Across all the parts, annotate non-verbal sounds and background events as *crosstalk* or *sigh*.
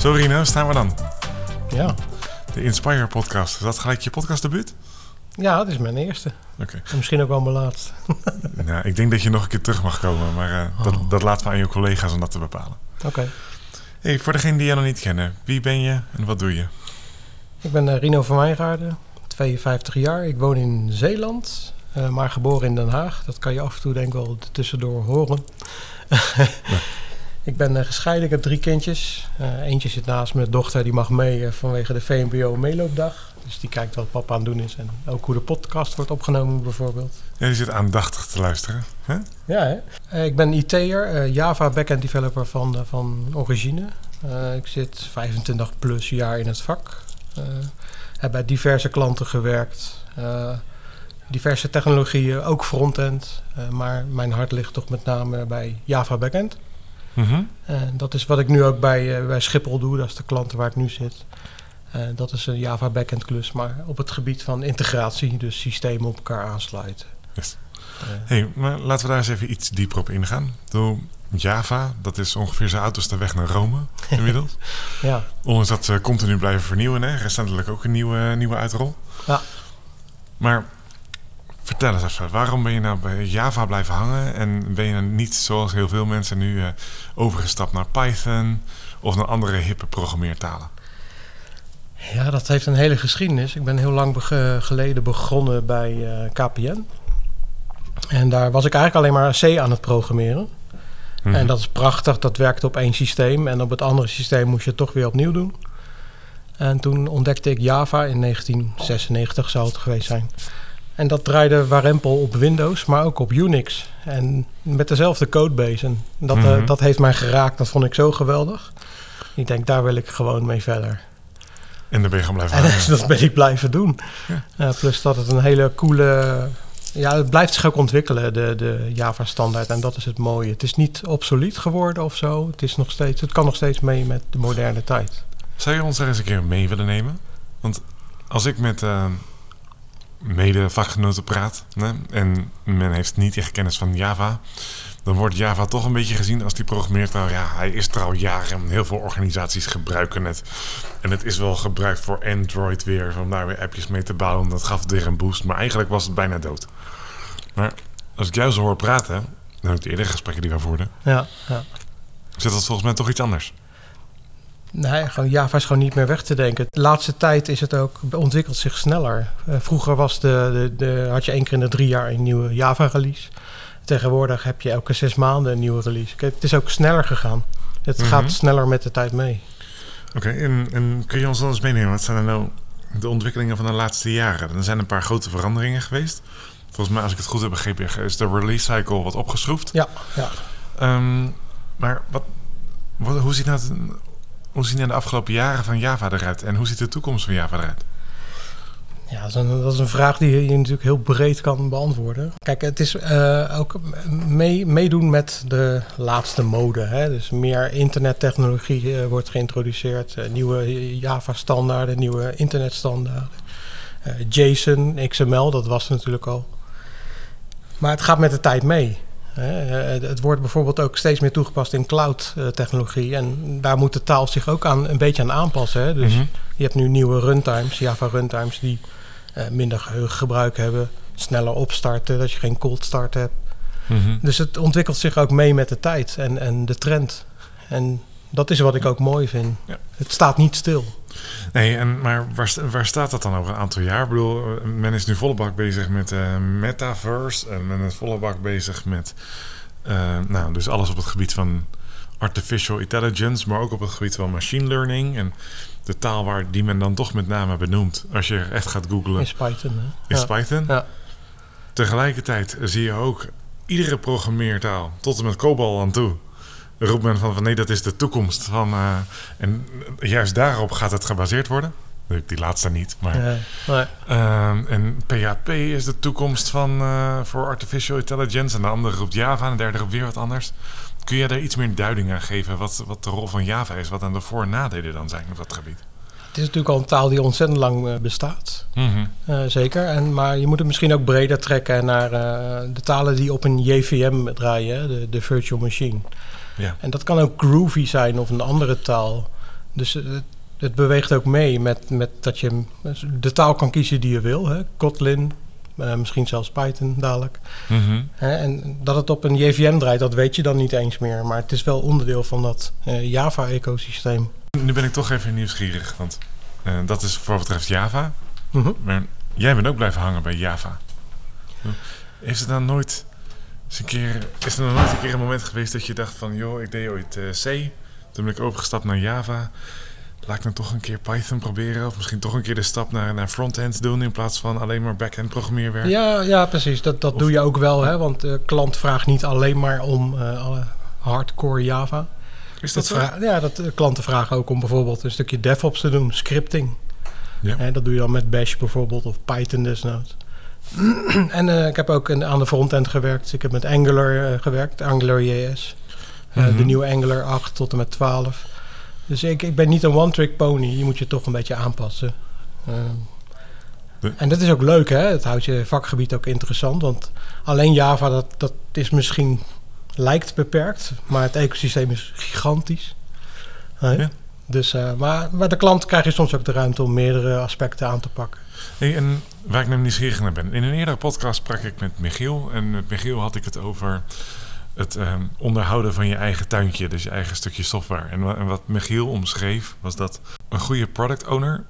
Zo Rino, staan we dan. Ja. De Inspire podcast. Is dat gelijk je podcastdebuut? Ja, het is mijn eerste. Oké. En misschien ook wel mijn laatste. *laughs* Nou, ik denk dat je nog een keer terug mag komen, maar eh, dat, Oh. dat laten we aan je collega's om dat te bepalen. Oké. Hey, voor degenen die je nog niet kennen, wie ben je en wat doe je? Ik ben eh, Rino van Wijngaarden, 52 jaar. Ik woon in Zeeland, eh, maar geboren in Den Haag. Dat kan je af en toe denk ik wel tussendoor horen. *laughs* Ik ben eh, gescheiden, ik heb drie kindjes. Eh, eentje zit naast mijn dochter, die mag mee eh, vanwege de VMBO meeloopdag. Dus die kijkt wat papa aan het doen is. En ook hoe de podcast wordt opgenomen bijvoorbeeld. Ja, je zit aandachtig te luisteren. Hè? Ja, hè? Ik ben IT'er, Java backend developer van, van origine. Ik zit 25 plus jaar in het vak. Heb bij diverse klanten gewerkt. Diverse technologieën, ook frontend. Eh, maar mijn hart ligt toch met name bij Java backend. Mhm. Dat is wat ik nu ook bij, eh, bij Schiphol doe. Dat is de klant waar ik nu zit. Eh, dat is een Java backend klus, maar op het gebied van integratie. Dus systemen op elkaar aansluiten. Yes. Eh, Hey, maar laten we daar eens even iets dieper op ingaan. Doe Java, dat is ongeveer zijn auto's de weg naar Rome *laughs* inmiddels. ja. Ondanks dat ze continu blijven vernieuwen, hè? recentelijk ook een nieuwe, nieuwe uitrol. Ja. Maar vertel eens even, waarom ben je nou bij Java blijven hangen en ben je nou niet zoals heel veel mensen nu eh, overgestapt naar Python of naar andere hippe programmeertalen? Ja, dat heeft een hele geschiedenis. Ik ben heel lang geleden begonnen bij eh, KPN. En daar was ik eigenlijk alleen maar C aan het programmeren. Mhm. En dat is prachtig, dat werkte op één systeem. En op het andere systeem moest je het toch weer opnieuw doen. En toen ontdekte ik Java in 1996 zou het geweest zijn. En dat draaide warempel op Windows, maar ook op Unix. En met dezelfde codebase. En dat, eh, Mhm. dat heeft mij geraakt, dat vond ik zo geweldig. Ik denk, daar wil ik gewoon mee verder. En dan ben je gewoon blijven *laughs* En dat ben ik blijven doen. Ja. Plus dat het een hele coole... Ja, het blijft zich ook ontwikkelen, de, de Java-standaard. En dat is het mooie. Het is niet obsolet geworden of zo. Het, is nog steeds, het kan nog steeds mee met de moderne tijd. Zou je ons daar eens een keer mee willen nemen? Want als ik met eh, mede-vakgenoten praat en men heeft niet echt kennis van Java, dan wordt Java toch een beetje gezien als die programmeertaal. Ja, hij is er al jaren en heel veel organisaties gebruiken het. En het is wel gebruikt voor Android weer, om daar weer appjes mee te bouwen. Dat gaf weer een boost, maar eigenlijk was het bijna dood. Maar als ik jou zo hoor praten, dan ook de eerdere gesprekken die we voerden, Ja, ja. zit dat volgens mij toch iets anders. Nee, gewoon Java is gewoon niet meer weg te denken. De laatste tijd is het ook, ontwikkelt zich sneller. Eh, vroeger was de, de, de, had je één keer in de drie jaar een nieuwe Java-release. Tegenwoordig heb je elke zes maanden een nieuwe release. Kijk, het is ook sneller gegaan. Het Mhm. gaat sneller met de tijd mee. Oké, en, en kun je ons dan eens meenemen? Wat zijn er nou de ontwikkelingen van de laatste jaren? Er zijn een paar grote veranderingen geweest. Volgens mij, als ik het goed heb begrepen, is de release cycle wat opgeschroefd. Ja, ja. Ehm, maar wat, wat, hoe, ziet nou hoe zien de afgelopen jaren van Java eruit? En hoe ziet de toekomst van Java eruit? Ja, dat is, een, vraag die je natuurlijk heel breed kan beantwoorden. Kijk, het is eh, ook mee, meedoen met de laatste mode. Hè? Dus meer internettechnologie eh, wordt geïntroduceerd. eh, nieuwe Java-standaarden, nieuwe internetstandaarden. JSON, XML, dat was natuurlijk al. Maar het gaat met de tijd mee. Eh, het- wordt bijvoorbeeld ook steeds meer toegepast in cloud-technologie. en daar moet de taal zich ook aan, een beetje aan aanpassen. Dus Mhm. je hebt nu nieuwe runtimes, Java runtimes, die eh, minder geheugengebruik hebben, sneller opstarten, dat je geen cold start hebt. Mhm. Dus het ontwikkelt zich ook mee met de tijd en, en de trend. En dat is wat ik ook mooi vind. Ja. Het staat niet stil. Nee, en, maar waar, waar staat dat dan over een aantal jaar? Ik bedoel, men is nu volle bak bezig met eh, metaverse. En men is volle bak bezig met... eh, nou, dus alles op het gebied van artificial intelligence... maar ook op het gebied van machine learning. En de taal waar die men dan toch met name benoemt... als je echt gaat googlen, Is Python. Hè? is Ja. Python. Ja. Tegelijkertijd zie je ook iedere programmeertaal... tot en met COBOL aan toe... roept men van, van nee, dat is de toekomst. Van, eh, en juist daarop gaat het gebaseerd worden. Die laatste niet, maar... Nee, nee. Ehm, en PHP is de toekomst van, eh, voor artificial intelligence. En de andere roept Java en de derde roept weer wat anders. Kun je daar iets meer duiding aan geven wat, wat de rol van Java is? Wat aan de voor- en nadelen dan zijn op dat gebied? Het is natuurlijk al een taal die ontzettend lang eh, bestaat. Mhm. Zeker. En, maar je moet het misschien ook breder trekken naar de talen die op een JVM draaien, de, de virtual machine. Ja. En dat kan ook Groovy zijn of een andere taal. Dus het, het beweegt ook mee met, met dat je de taal kan kiezen die je wil. Hè? Kotlin, eh, misschien zelfs Python dadelijk. Mhm. En dat het op een JVM draait, dat weet je dan niet eens meer. Maar het is wel onderdeel van dat eh, Java-ecosysteem. Nu ben ik toch even nieuwsgierig, want eh, dat is voor wat betreft Java. Mhm. Maar jij bent ook blijven hangen bij Java. Heeft het dan nooit eens een keer, is er dan nooit een keer een moment geweest dat je dacht van, joh, ik deed ooit eh, C, toen ben ik overgestapt naar Java. Laat ik dan toch een keer Python proberen, of misschien toch een keer de stap naar, naar frontend doen in plaats van alleen maar back-end programmeerwerk. Ja, ja, precies. Dat, dat Of- doe je ook wel, hè? want de klant vraagt niet alleen maar om eh, alle hardcore Java. Is dat ja, dat klanten vragen ook om bijvoorbeeld een stukje DevOps te doen, scripting. Ja. Hè, dat doe je dan met Bash bijvoorbeeld of Python desnoods. *clears throat* en eh, ik heb ook een, aan de frontend gewerkt. Ik heb met Angular eh, gewerkt, Angular JS. Eh, Mhm. De nieuwe Angular 8 tot en met 12. Dus ik, ik ben niet een one-trick pony. Je moet je toch een beetje aanpassen. Ehm, en dat is ook leuk, hè? Het houdt je vakgebied ook interessant. Want alleen Java, dat, dat is misschien lijkt beperkt, maar het ecosysteem is gigantisch. Ja. Dus, eh, maar, de klant krijg je soms ook de ruimte om meerdere aspecten aan te pakken. En waar ik nou nieuwsgierig naar ben. In een eerdere podcast sprak ik met Michiel. En met Michiel had ik het over het ehm, onderhouden van je eigen tuintje. Dus je eigen stukje software. En, wa- en wat Michiel omschreef was dat een goede product owner...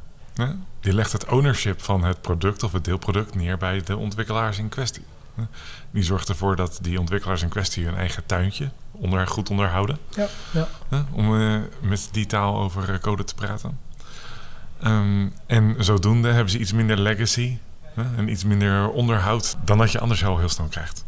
Die legt het ownership van het product of het deelproduct neer bij de ontwikkelaars in kwestie. Die zorgt ervoor dat die ontwikkelaars in kwestie hun eigen tuintje onder, goed onderhouden. Ja, ja. Hè, om eh, met die taal over eh, code te praten. Ehm, en zodoende hebben ze iets minder legacy hè, en iets minder onderhoud dan dat je anders al heel snel krijgt.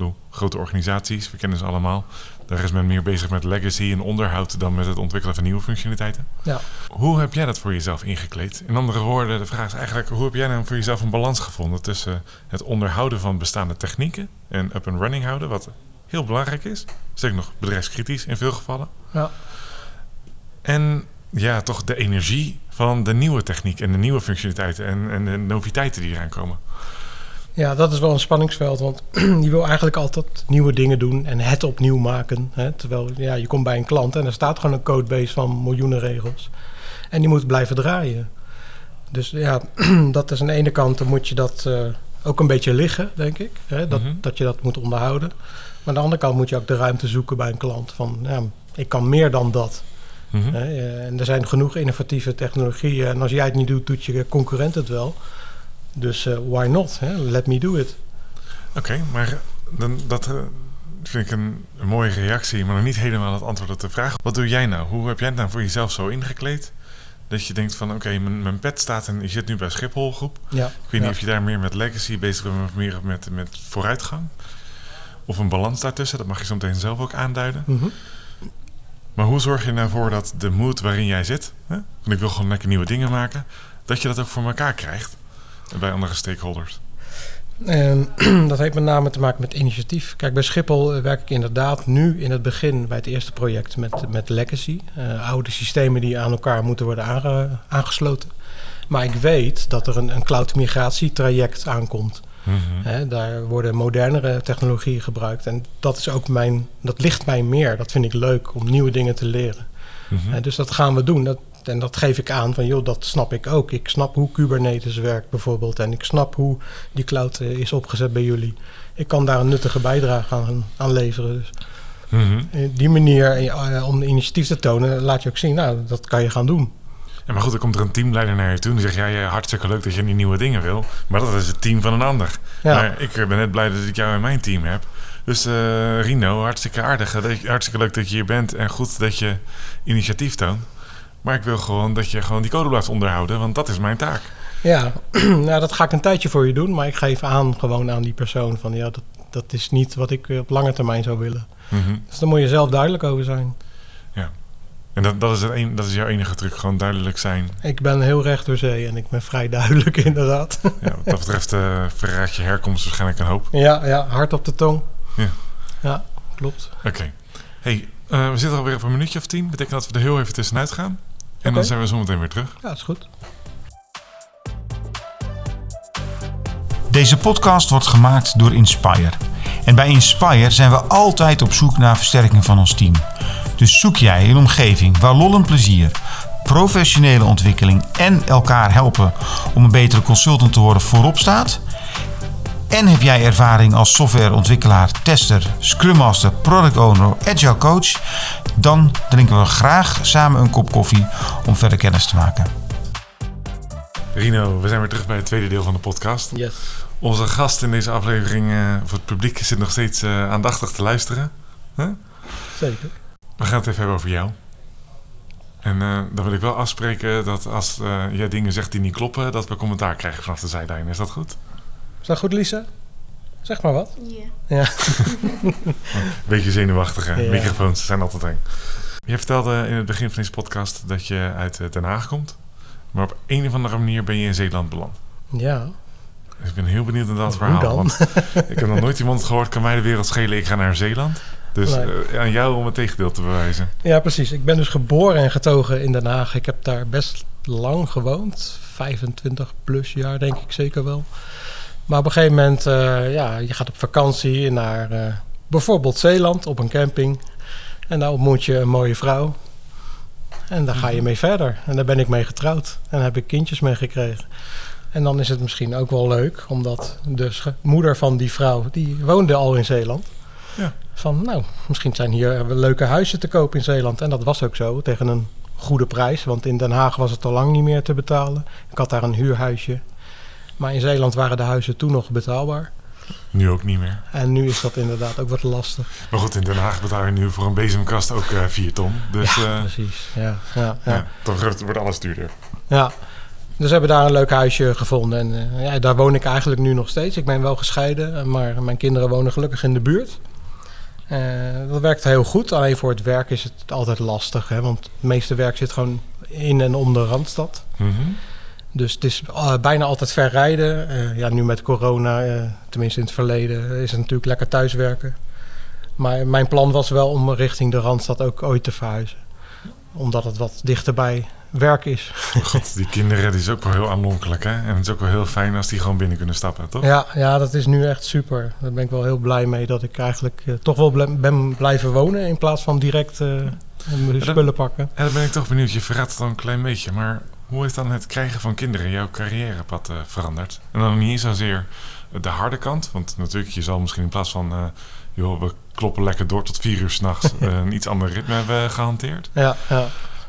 Bedoel, grote organisaties, we kennen ze allemaal. Daar is men meer bezig met legacy en onderhoud dan met het ontwikkelen van nieuwe functionaliteiten. Ja. Hoe heb jij dat voor jezelf ingekleed? In andere woorden, de vraag is eigenlijk: hoe heb jij nou voor jezelf een balans gevonden tussen het onderhouden van bestaande technieken en up and running houden, wat heel belangrijk is, zeker nog bedrijfskritisch in veel gevallen, Ja. en ja, toch de energie van de nieuwe techniek en de nieuwe functionaliteiten en, en de noviteiten die eraan komen. Ja, dat is wel een spanningsveld. Want *clears throat* je wil eigenlijk altijd nieuwe dingen doen en het opnieuw maken. Hè? Terwijl ja, je komt bij een klant en er staat gewoon een codebase van miljoenen regels. En die moet blijven draaien. Dus ja, *clears throat* dat is aan de ene kant, dan moet je dat eh, ook een beetje liggen, denk ik. Hè? Dat, Mhm. dat je dat moet onderhouden. Maar aan de andere kant moet je ook de ruimte zoeken bij een klant. Van, ja, ik kan meer dan dat. Mhm. Eh, En er zijn genoeg innovatieve technologieën. En als jij het niet doet, doet je concurrent het wel. Dus eh, why not? Hè? Let me do it. Oké, maar dan, dat eh, vind ik een, een mooie reactie, maar nog niet helemaal het antwoord op de vraag. Wat doe jij nou? Hoe heb jij het nou voor jezelf zo ingekleed? Dat je denkt van, oké, mijn, mijn pet staat en je zit nu bij Schiphol groep. Ja, Ik weet niet of je daar meer met legacy bezig bent of meer met, met vooruitgang. Of een balans daartussen, dat mag je zo meteen zelf ook aanduiden. Mhm. Maar hoe zorg je nou voor dat de mood waarin jij zit, hè? want ik wil gewoon lekker nieuwe dingen maken, dat je dat ook voor elkaar krijgt bij andere stakeholders? En *clears throat* dat heeft met name te maken met initiatief. Kijk, bij Schiphol eh, werk ik inderdaad nu in het begin bij het eerste project met, met legacy. eh, oude systemen die aan elkaar moeten worden aange- aangesloten. Maar ik weet dat er een, een cloud migratietraject aankomt. Mhm. Hè, daar worden modernere technologieën gebruikt. En dat is ook mijn, dat ligt mij meer. Dat vind ik leuk om nieuwe dingen te leren. Mhm. Dus dat gaan we doen. Dat, en dat geef ik aan van, joh, dat snap ik ook. Ik snap hoe Kubernetes werkt bijvoorbeeld. En ik snap hoe die cloud eh, is opgezet bij jullie. Ik kan daar een nuttige bijdrage aan, aan leveren. Dus op die manier, eh, om de initiatief te tonen, laat je ook zien, nou, dat kan je gaan doen. Ja, maar goed, dan komt er een teamleider naar je toe en die zegt... ja, ja, hartstikke leuk dat je die nieuwe dingen wil... maar dat is het team van een ander. Ja. Maar ik eh, ben net blij dat ik jou in mijn team heb. Dus eh, Rino, hartstikke aardig. eh, Hartstikke leuk dat je hier bent en goed dat je initiatief toont. Maar ik wil gewoon dat je gewoon die code blijft onderhouden... want dat is mijn taak. Ja, *clears throat* nou, dat ga ik een tijdje voor je doen. Maar ik geef aan gewoon aan die persoon van, ja, dat, dat is niet wat ik op lange termijn zou willen. Mhm. Dus daar moet je zelf duidelijk over zijn. En dat, dat, is het een, dat is jouw enige truc, gewoon duidelijk zijn. Ik ben heel recht door zee en ik ben vrij duidelijk *laughs* inderdaad. Ja, wat dat betreft eh verraadt je herkomst waarschijnlijk een hoop. ja, ja, hard op de tong. Ja. Ja, klopt. Oké. Hey, eh, we zitten alweer op een minuutje of tien. betekent dat we er heel even tussenuit gaan. En dan zijn we zometeen weer terug. Ja, is goed. Deze podcast wordt gemaakt door Inspire. En bij Inspire zijn we altijd op zoek naar versterking van ons team. Dus zoek jij een omgeving waar lol en plezier, professionele ontwikkeling en elkaar helpen om een betere consultant te worden voorop staat? En heb jij ervaring als softwareontwikkelaar, tester, scrum master, product owner, agile coach? Dan drinken we graag samen een kop koffie om verder kennis te maken. Rino, we zijn weer terug bij het tweede deel van de podcast. Yes. Onze gast in deze aflevering uh, voor het publiek zit nog steeds uh, aandachtig te luisteren. Huh? Zeker. We gaan het even hebben over jou. En uh, dan wil ik wel afspreken dat als jij dingen zegt die niet kloppen, dat we commentaar krijgen vanaf de zijlijn. Is dat goed? Is dat goed, Lisa? Zeg maar wat. Ja. Ja. *laughs* Beetje zenuwachtig, hè? Ja. Microfoons zijn altijd eng. Je vertelde in het begin van deze podcast dat je uit Den Haag komt. Maar op een of andere manier ben je in Zeeland beland. ja. Dus ik ben heel benieuwd naar dat Hoe verhaal. dan? Want ik heb nog nooit iemand gehoord, kan mij de wereld schelen, ik ga naar Zeeland. Dus Nee. eh, aan jou om het tegendeel te bewijzen. Ja, precies. Ik ben dus geboren en getogen in Den Haag. Ik heb daar best lang gewoond. 25 plus jaar, denk ik zeker wel. Maar op een gegeven moment, eh, ja, je gaat op vakantie naar eh, bijvoorbeeld Zeeland op een camping. En daar ontmoet je een mooie vrouw. En daar ga je mee verder. En daar ben ik mee getrouwd. En daar heb ik kindjes mee gekregen. En dan is het misschien ook wel leuk, omdat de moeder van die vrouw, die woonde al in Zeeland. Ja. Van, nou, misschien zijn hier leuke huizen te koop in Zeeland. En dat was ook zo, tegen een goede prijs. Want in Den Haag was het al lang niet meer te betalen. Ik had daar een huurhuisje. Maar in Zeeland waren de huizen toen nog betaalbaar. Nu ook niet meer. En nu is dat inderdaad ook wat lastig. Maar goed, in Den Haag betaal je nu voor een bezemkast ook eh 4 ton. Dus ja, ja, precies. Ja, ja, ja. ja, dan wordt alles duurder. Ja, dus we hebben daar een leuk huisje gevonden. En eh, ja, daar woon ik eigenlijk nu nog steeds. Ik ben wel gescheiden, eh, maar mijn kinderen wonen gelukkig in de buurt. Eh, dat werkt heel goed. Alleen voor het werk is het altijd lastig. Hè? Want het meeste werk zit gewoon in en om de Randstad. Mhm. Dus het is eh, bijna altijd ver rijden. Eh, ja, nu met corona, tenminste in het verleden, is het natuurlijk lekker thuiswerken. Maar mijn plan was wel om richting de Randstad ook ooit te verhuizen. Omdat het wat dichterbij werk is. God, die kinderen die is ook wel heel aanlonkelijk, hè? En het is ook wel heel fijn als die gewoon binnen kunnen stappen, toch? Ja, ja, dat is nu echt super. Daar ben ik wel heel blij mee dat ik eigenlijk eh, toch wel ben blijven wonen in plaats van direct eh, mijn spullen pakken. En dan ben ik toch benieuwd. Je verraadt het al een klein beetje, maar hoe heeft dan het krijgen van kinderen jouw carrièrepad eh, veranderd? En dan niet zozeer de harde kant, want natuurlijk, je zal misschien in plaats van, joh, we kloppen lekker door tot vier uur s'nachts, uh, *laughs* een iets ander ritme hebben gehanteerd. Ja, ja.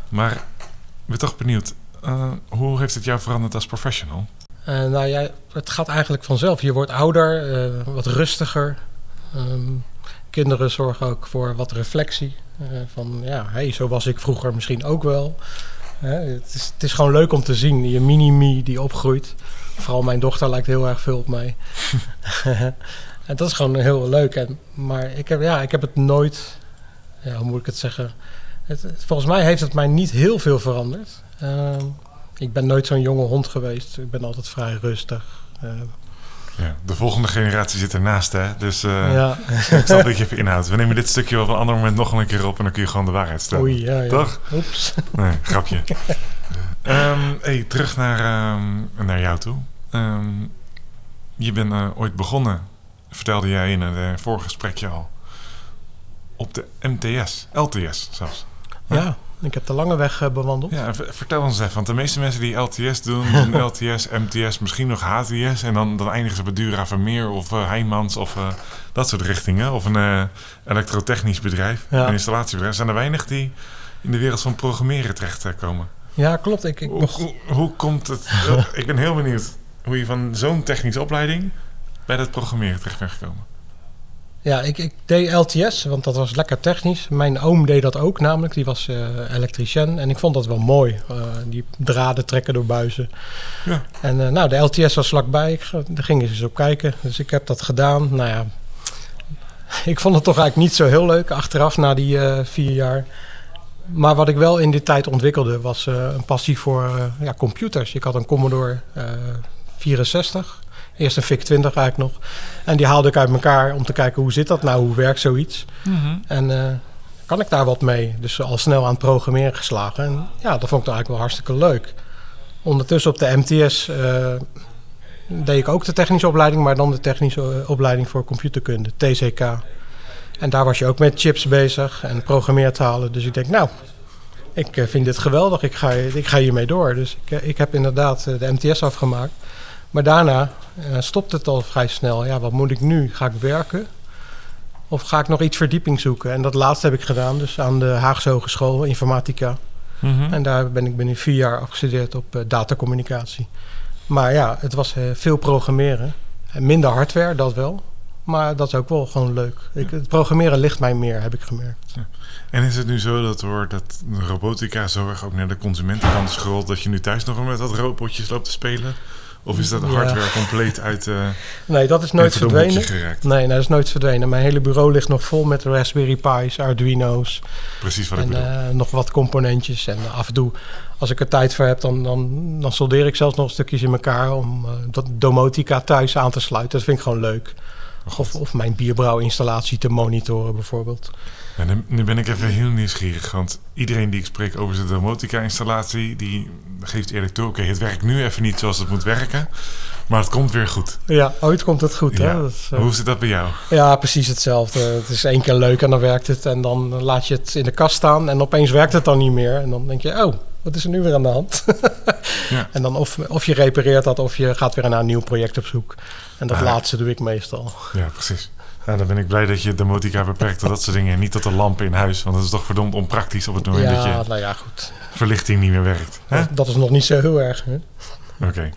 Maar ik ben toch benieuwd, eh, hoe heeft het jou veranderd als professional? Eh, nou ja, het gaat eigenlijk vanzelf. Je wordt ouder, eh, wat rustiger. Ehm, kinderen zorgen ook voor wat reflectie. Eh, van ja, hey, zo was ik vroeger misschien ook wel. Het, is, het is gewoon leuk om te zien, je mini-me die opgroeit. Vooral mijn dochter lijkt heel erg veel op mij. *laughs* *laughs* en dat is gewoon heel leuk. En, maar ik heb, ja, ik heb het nooit, ja, hoe moet ik het zeggen? Het, het- volgens mij heeft het mij niet heel veel veranderd. Ehm, ik ben nooit zo'n jonge hond geweest. Ik ben altijd vrij rustig. Ehm, Ja, de volgende generatie zit ernaast, hè? Dus eh, ja. *laughs* ik snap dat je even inhoudt. We nemen dit stukje wel op een ander moment nog een keer op en dan kun je gewoon de waarheid stellen. Oei, ja, ja. Toch? Oeps. Nee, grapje. *laughs* Hey, terug naar, ehm, naar jou toe. Je bent eh, ooit begonnen, vertelde jij in het eh, vorige gesprekje al, op de MTS, LTS zelfs. Ja, ik heb de lange weg eh, bewandeld. Ja, vertel ons even, want de meeste mensen die LTS doen, *laughs* doen LTS, MTS, misschien nog HTS en dan, dan eindigen ze bij Dura Vermeer of Heijmans of dat soort richtingen. Of een elektrotechnisch bedrijf, Ja. een installatiebedrijf. Zijn er weinig die in de wereld van programmeren terechtkomen? Ja, klopt. Ik, ik Hoe, hoe, hoe komt het? *laughs* ik ben heel benieuwd hoe je van zo'n technische opleiding bij dat programmeren terecht bent gekomen. ja, ik, ik deed LTS, want dat was lekker technisch. Mijn oom deed dat ook namelijk. Die was eh elektricien. En ik vond dat wel mooi. eh, die draden trekken door buizen. Ja. En eh, nou, de LTS was vlakbij. Ik, daar ging ik eens op kijken. Dus ik heb dat gedaan. Nou ja, ik vond het toch eigenlijk niet zo heel leuk achteraf na die vier jaar. Maar wat ik wel in die tijd ontwikkelde was een passie voor ja, computers. Ik had een Commodore eh 64. Eerst een VIC-20 eigenlijk nog. En die haalde ik uit elkaar om te kijken hoe zit dat nou, hoe werkt zoiets. En eh, kan ik daar wat mee? Dus al snel aan het programmeren geslagen. En ja, dat vond ik eigenlijk wel hartstikke leuk. Ondertussen op de MTS eh, deed ik ook de technische opleiding, maar dan de technische eh, opleiding voor computerkunde, TCK. En daar was je ook met chips bezig en programmeertalen. Dus ik denk, nou, ik vind dit geweldig. Ik ga, ik ga hiermee door. Dus ik, ik heb inderdaad de MTS afgemaakt. Maar daarna uh, stopt het al vrij snel. Ja, wat moet ik nu? Ga ik werken? Of ga ik nog iets verdieping zoeken? En dat laatste heb ik gedaan, dus aan de Haagse Hogeschool Informatica. Mhm. En daar ben ik binnen vier jaar afgestudeerd op uh, datacommunicatie. Maar ja, het was uh, veel programmeren. En minder hardware, dat wel. Maar dat is ook wel gewoon leuk. Ik, het programmeren ligt mij meer, heb ik gemerkt. Ja. En is het nu zo dat door dat robotica zo erg ook naar de consumentenkant is gerold... dat je nu thuis nog met dat robotjes loopt te spelen? Of is dat hardware ja. compleet uit uh, Nee, dat is nooit verdwenen. Nee, dat is nooit verdwenen. Mijn hele bureau ligt nog vol met Raspberry Pi's, Arduino's. Precies wat en, ik bedoel. Uh, nog wat componentjes. En af en toe, als ik er tijd voor heb, dan, dan, dan soldeer ik zelfs nog stukjes in elkaar... om uh, dat domotica thuis aan te sluiten. Dat vind ik gewoon leuk. Of, of mijn bierbrouwinstallatie te monitoren bijvoorbeeld. En nu, nu, ben ik even heel nieuwsgierig. Want iedereen die ik spreek over zijn domotica-installatie... die geeft eerlijk toe... oké, het werkt nu even niet zoals het moet werken... maar het komt weer goed. Ja, ooit komt het goed. Ja. Hè? Dat is, uh... Hoe zit dat bij jou? Ja, precies hetzelfde. Het is één keer leuk en dan werkt het. En dan laat je het in de kast staan... en opeens werkt het dan niet meer. En dan denk je, oh, wat is er nu weer aan de hand? ja. *laughs* En dan of, of je repareert dat... of je gaat weer naar een nieuw project op zoek. En dat Ah. laatste doe ik meestal. Ja, precies. Dan ben ik blij dat je domotica beperkt tot dat soort dingen... en niet tot de lampen in huis. Want dat is toch verdomd onpraktisch op het moment dat je nou ja, goed. verlichting niet meer werkt. hè? Dat, is nog niet zo heel erg. Oké.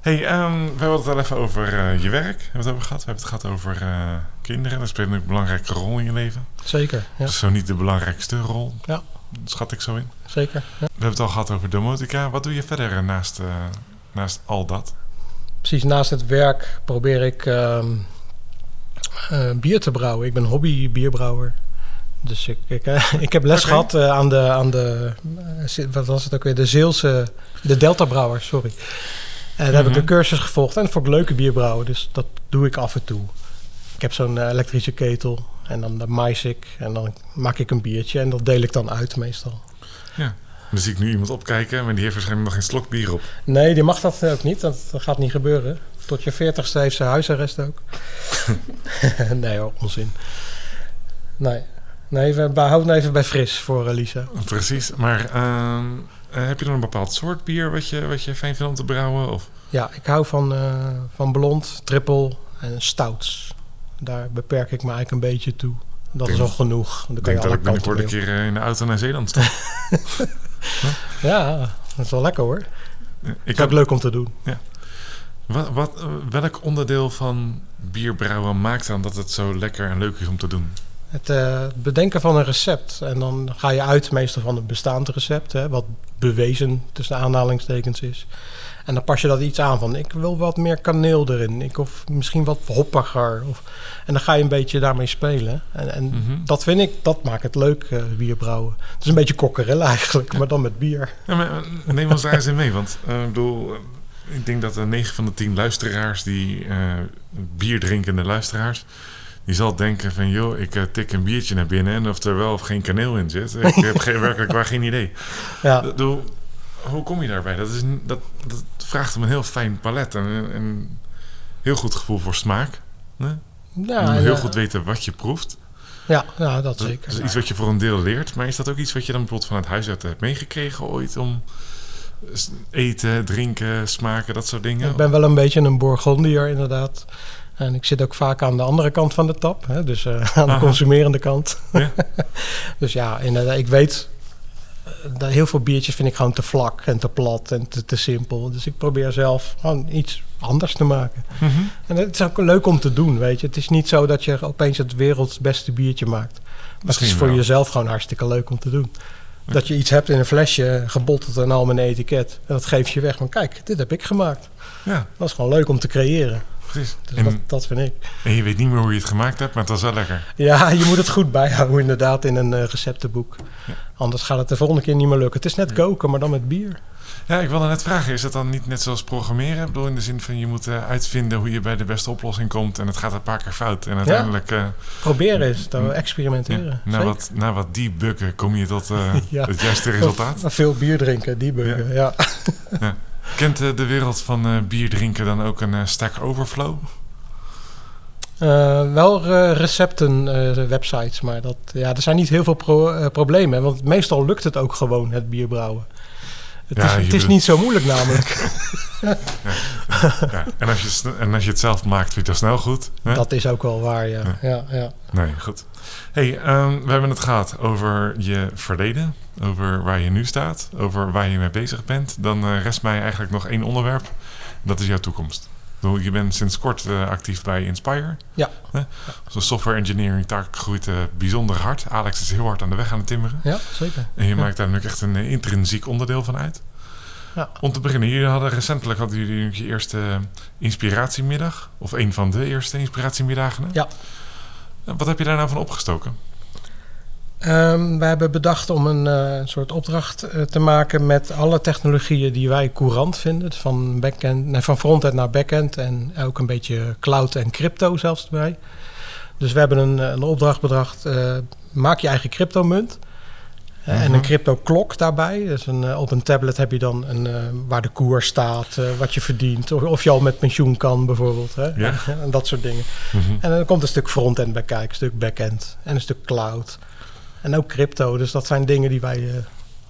Hey, ehm, we hebben het al even over eh, je werk. Hebben we het over gehad? We hebben het gehad over eh, kinderen. Dat speelt een belangrijke rol in je leven. Zeker, ja. Dus zo niet de belangrijkste rol. Ja. Schat ik zo in. Zeker. Ja. We hebben het al gehad over domotica. Wat doe je verder eh, naast, uh, naast al dat? Precies, naast het werk probeer ik uh, uh, bier te brouwen. Ik ben hobby bierbrouwer. Dus ik, ik, *laughs* ik heb les okay. gehad aan de, aan de wat was het ook weer, de Zeelse, de Delta Brouwer, sorry. En daar mm -hmm. heb ik een cursus gevolgd en ik leuke bierbrouwen, dus dat doe ik af en toe. Ik heb zo'n elektrische ketel en dan mais ik en dan maak ik een biertje en dat deel ik dan uit meestal. Ja. Dan zie ik nu iemand opkijken, maar die heeft waarschijnlijk nog geen slok bier op. Nee, die mag dat ook niet. Dat, gaat niet gebeuren. Tot je veertigste heeft ze huisarrest ook. *laughs* nee hoor, onzin. Nee, nee we houden even bij fris voor uh, Lisa. Precies, maar uh, heb je dan een bepaald soort bier wat je, wat je fijn vindt om te brouwen? Of? Ja, ik hou van, uh, van blond, triple en stouts. Daar beperk ik me eigenlijk een beetje toe. Dat denk, is al genoeg. Ik denk dat ik binnenkort een keer in de auto naar Zeeland sta. huh? *laughs* Ja, dat is wel lekker hoor. Ik heb leuk om te doen. Ja. Wat, wat, welk onderdeel van bierbrouwen maakt dan dat het zo lekker en leuk is om te doen? Het uh, bedenken van een recept. En dan ga je uit meestal van het bestaand recept, hè, wat bewezen tussen aanhalingstekens is. En dan pas je dat iets aan van ik wil wat meer kaneel erin. Ik, of misschien wat hoppiger. Of, en dan ga je een beetje daarmee spelen. En, en Mhm. dat vind ik, dat maakt het leuk, uh, bierbrouwen. Het is een beetje kokkerellen eigenlijk, ja. maar dan met bier. Ja, maar neem ons daar eens in mee. Want uh, ik bedoel, ik denk dat 9 van de 10 luisteraars die uh, bier drinkende luisteraars. Die zal denken van, joh, ik uh, tik een biertje naar binnen en of er wel of geen kaneel in zit. Ik heb geen, werkelijk waar geen idee. *laughs* Ja. Hoe kom je daarbij? Dat, is, dat, dat vraagt om een heel fijn palet en een heel goed gevoel voor smaak. Hè? Ja, heel ja. goed weten wat je proeft. Ja, ja dat zeker. Dat is iets wat je voor een deel leert. Maar is dat ook iets wat je dan bijvoorbeeld van het huis uit hebt meegekregen ooit om eten, drinken, smaken, dat soort dingen? Ik ben wel een beetje een Bourgondier inderdaad. En ik zit ook vaak aan de andere kant van de tap, hè? dus uh, aan de Aha. consumerende kant. Ja. *laughs* dus ja, inderdaad, ik weet, heel veel biertjes vind ik gewoon te vlak en te plat en te, te simpel. Dus ik probeer zelf gewoon iets anders te maken. Mm-hmm. En het is ook leuk om te doen, weet je. Het is niet zo dat je opeens het werelds beste biertje maakt. Maar Misschien het is voor wel. jezelf gewoon hartstikke leuk om te doen. Ja. Dat je iets hebt in een flesje, gebotteld en al met een etiket. En dat geef je weg. Maar kijk, dit heb ik gemaakt. Ja. Dat is gewoon leuk om te creëren. Precies. Dus en, dat, dat, vind ik. En je weet niet meer hoe je het gemaakt hebt, maar het was wel lekker. Ja, je moet het goed bijhouden inderdaad in een uh, receptenboek. Ja. Anders gaat het de volgende keer niet meer lukken. Het is net koken, maar dan met bier. Ja, ik wilde net vragen, is dat dan niet net zoals programmeren? Ik bedoel, in de zin van je moet uh, uitvinden hoe je bij de beste oplossing komt en het gaat een paar keer fout. En uiteindelijk... Uh, Proberen is, dan experimenteren. Ja, na, wat, na wat debuggen kom je tot *laughs* ja. het juiste resultaat. Veel bier drinken, debuggen, ja. ja. *laughs* Kent de wereld van bier drinken dan ook een Stack Overflow? Eh, wel eh, recepten eh, websites, maar dat, ja, er zijn niet heel veel pro- eh, problemen. Want meestal lukt het ook gewoon, het bierbrouwen. Het, Ja, is, het is niet zo moeilijk namelijk. *laughs* Ja. En, als je, en als je het zelf maakt, vind je het snel goed. Hè? Dat is ook wel waar, ja. Ja. ja, ja. Nee, goed. Hey, ehm, we hebben het gehad over je verleden, over waar je nu staat, over waar je mee bezig bent. Dan eh, rest mij eigenlijk nog één onderwerp. Dat is jouw toekomst. Je bent sinds kort eh, actief bij Inspire. Ja. Hè? Zo'n software engineering taak groeit eh, bijzonder hard. Alex is heel hard aan de weg aan het timmeren. Ja, zeker. En je Ja. maakt daar nu ook echt een intrinsiek onderdeel van uit. Ja. Om te beginnen, jullie hadden recentelijk hadden jullie je eerste inspiratiemiddag. Of een van de eerste inspiratiemiddagen. Ja. Wat heb je daar nou van opgestoken? Ehm, we hebben bedacht om een eh, soort opdracht eh, te maken met alle technologieën die wij courant vinden. Dus van, backend, nee, van frontend naar backend en ook een beetje cloud en crypto zelfs erbij. Dus we hebben een, een opdracht bedacht, eh, maak je eigen cryptomunt. Eh, En Mhm. een crypto klok daarbij. Dus een, eh, op een tablet heb je dan een, eh, waar de koers staat, wat je verdient. Of, of je al met pensioen kan bijvoorbeeld. Hè? Ja. *laughs* en dat soort dingen. Mhm. En dan komt een stuk frontend bij kijken, een stuk backend en een stuk cloud. En ook crypto. Dus dat zijn dingen die wij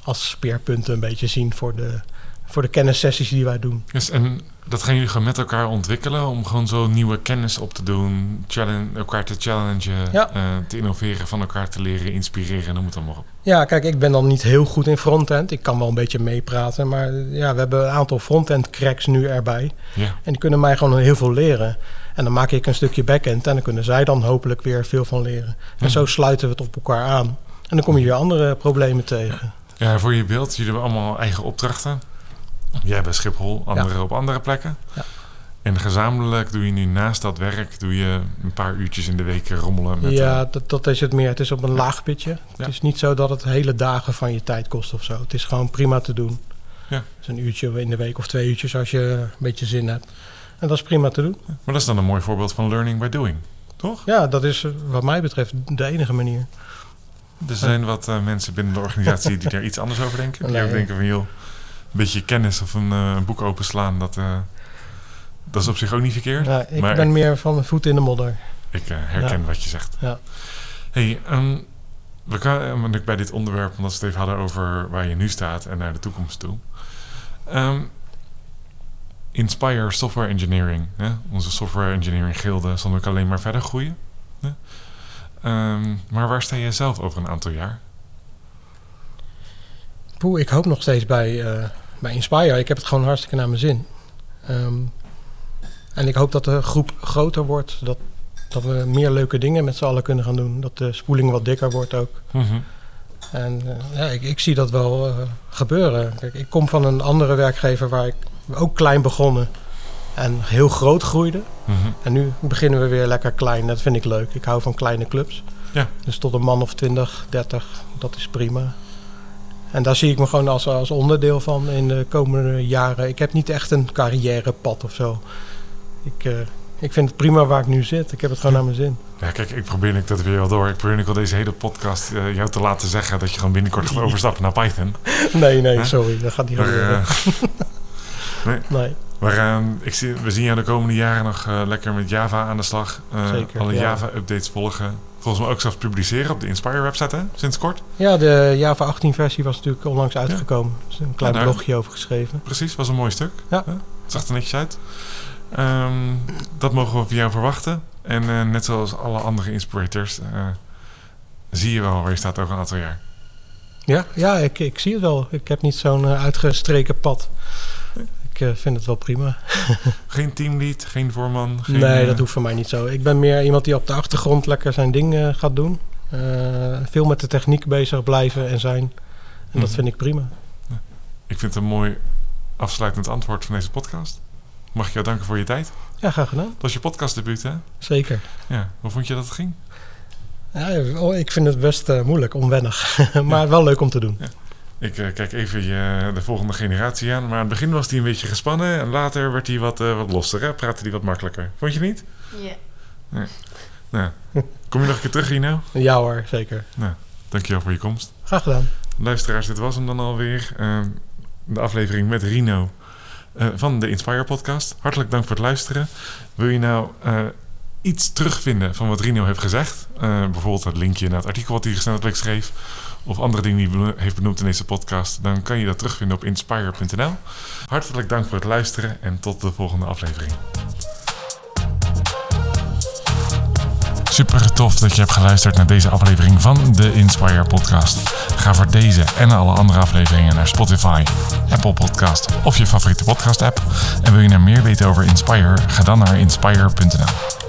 als speerpunten een beetje zien voor de, voor de kennissessies die wij doen. Dus, en dat gaan jullie gewoon met elkaar ontwikkelen om gewoon zo nieuwe kennis op te doen, challenge, elkaar te challengen, Ja. eh, te innoveren, van elkaar te leren, inspireren, noem het allemaal op. Ja, kijk, ik ben dan niet heel goed in frontend. Ik kan wel een beetje meepraten. Maar ja, we hebben een aantal frontend cracks nu erbij. Ja. En die kunnen mij gewoon heel veel leren. En dan maak ik een stukje backend. En dan kunnen zij dan hopelijk weer veel van leren. En Mhm. zo sluiten we het op elkaar aan. En dan kom je weer andere problemen tegen. Ja, voor je beeld, jullie hebben allemaal eigen opdrachten. Jij bij Schiphol, anderen op andere plekken. Ja. En gezamenlijk doe je nu naast dat werk, doe je een paar uurtjes in de week rommelen met... ja, eh, dat, dat is het meer. Het is op een laag pitje. Ja. Het is niet zo dat het hele dagen van je tijd kost of zo. Het is gewoon prima te doen. Ja. Dus een uurtje in de week of twee uurtjes als je een beetje zin hebt. En dat is prima te doen. maar dat is dan een mooi voorbeeld van learning by doing, toch? Ja, dat is eh, wat mij betreft de enige manier. Er zijn wat eh, mensen binnen de organisatie die daar iets anders over denken. Die Nee. ook denken van, joh, beetje kennis of een, eh, een boek openslaan, dat, eh, dat is op zich ook niet verkeerd. Ja, ik maar ben ik- meer van voet in de modder. Ik eh, herken Ja. wat je zegt. Ja. Hey, ehm, we ik bij dit onderwerp, omdat we het even hadden over waar je nu staat en naar de toekomst toe. Ehm, Inspire Software Engineering, hè? onze software engineering gilde, zal ook alleen maar verder groeien. Ehm, maar waar sta jij zelf over een aantal jaar? Poeh, ik hoop nog steeds bij, eh, bij Inspire. Ik heb het gewoon hartstikke naar mijn zin. Ehm, en ik hoop dat de groep groter wordt. Dat, dat we meer leuke dingen met z'n allen kunnen gaan doen. Dat de spoeling wat dikker wordt ook. En eh, ja, ik, ik zie dat wel eh, gebeuren. Kijk, ik kom van een andere werkgever waar ik ook klein begonnen. En heel groot groeide. Mhm. En nu beginnen we weer lekker klein. Dat vind ik leuk. Ik hou van kleine clubs. Ja. Dus tot een man of 20, 30, dat is prima. En daar zie ik me gewoon als, als onderdeel van in de komende jaren. Ik heb niet echt een carrièrepad of zo. Ik, eh, ik vind het prima waar ik nu zit. Ik heb het gewoon naar mijn zin. Ja, kijk, ik probeer ik dat weer wel door. Ik probeer ik wel deze hele podcast eh, jou te laten zeggen dat je gewoon binnenkort gaat *laughs* overstappen naar Python. Nee, nee, Huh? sorry. Dat gaat niet Maar, gebeuren. eh, *laughs* nee. Maar eh, ik zie, we zien jou de komende jaren nog lekker met Java aan de slag. Zeker, alle ja. Java-updates volgen. Volgens mij ook zelfs publiceren op de Inspire-website, hè? Sinds kort. Ja, de Java 18 versie was natuurlijk onlangs uitgekomen. Dus een klein Ja, blogje over geschreven. Precies, was een mooi stuk. Ja. Zag er netjes uit. Ehm, dat mogen we van jou verwachten. En eh, net zoals alle andere inspirators... eh, zie je wel waar je staat over een aantal jaar. Ja, ja ik, ik zie het wel. Ik heb niet zo'n eh, uitgestreken pad. Ik eh, vind het wel prima. *laughs* Geen teamlead, geen voorman. Geen, nee, eh, dat hoeft voor mij niet zo. Ik ben meer iemand die op de achtergrond lekker zijn ding eh, gaat doen. Eh, veel met de techniek bezig blijven en zijn. En dat Mhm. vind ik prima. Ik vind het een mooi afsluitend antwoord van deze podcast. Mag ik jou danken voor je tijd? Ja, graag gedaan. Dat was je podcastdebuut, hè? Zeker. Ja. Hoe vond je dat het ging? Ja, oh, ik vind het best eh, moeilijk, onwennig. *laughs* maar wel leuk om te doen. Ik eh, kijk even je, de volgende generatie aan. Maar aan het begin was hij een beetje gespannen. En later werd hij wat, eh, wat losser. Hè? Praatte hij wat makkelijker. Vond je niet? Ja. Nou, kom je nog een keer terug, Rino? *laughs* Ja hoor, zeker. Dankjewel voor je komst. Graag gedaan. Luisteraars, dit was hem dan alweer. Eh, de aflevering met Rino eh, van de Inspire podcast. Hartelijk dank voor het luisteren. Wil je nou eh, iets terugvinden van wat Rino heeft gezegd, uh, bijvoorbeeld het linkje naar het artikel wat hij recentelijk schreef, of andere dingen die hij heeft benoemd in deze podcast, dan kan je dat terugvinden op inspire.nl. Hartelijk dank voor het luisteren en tot de volgende aflevering. Super tof dat je hebt geluisterd naar deze aflevering van de Inspire Podcast. Ga voor deze en alle andere afleveringen naar Spotify, Apple Podcast of je favoriete podcast app. En wil je nou meer weten over Inspire? Ga dan naar inspire.nl.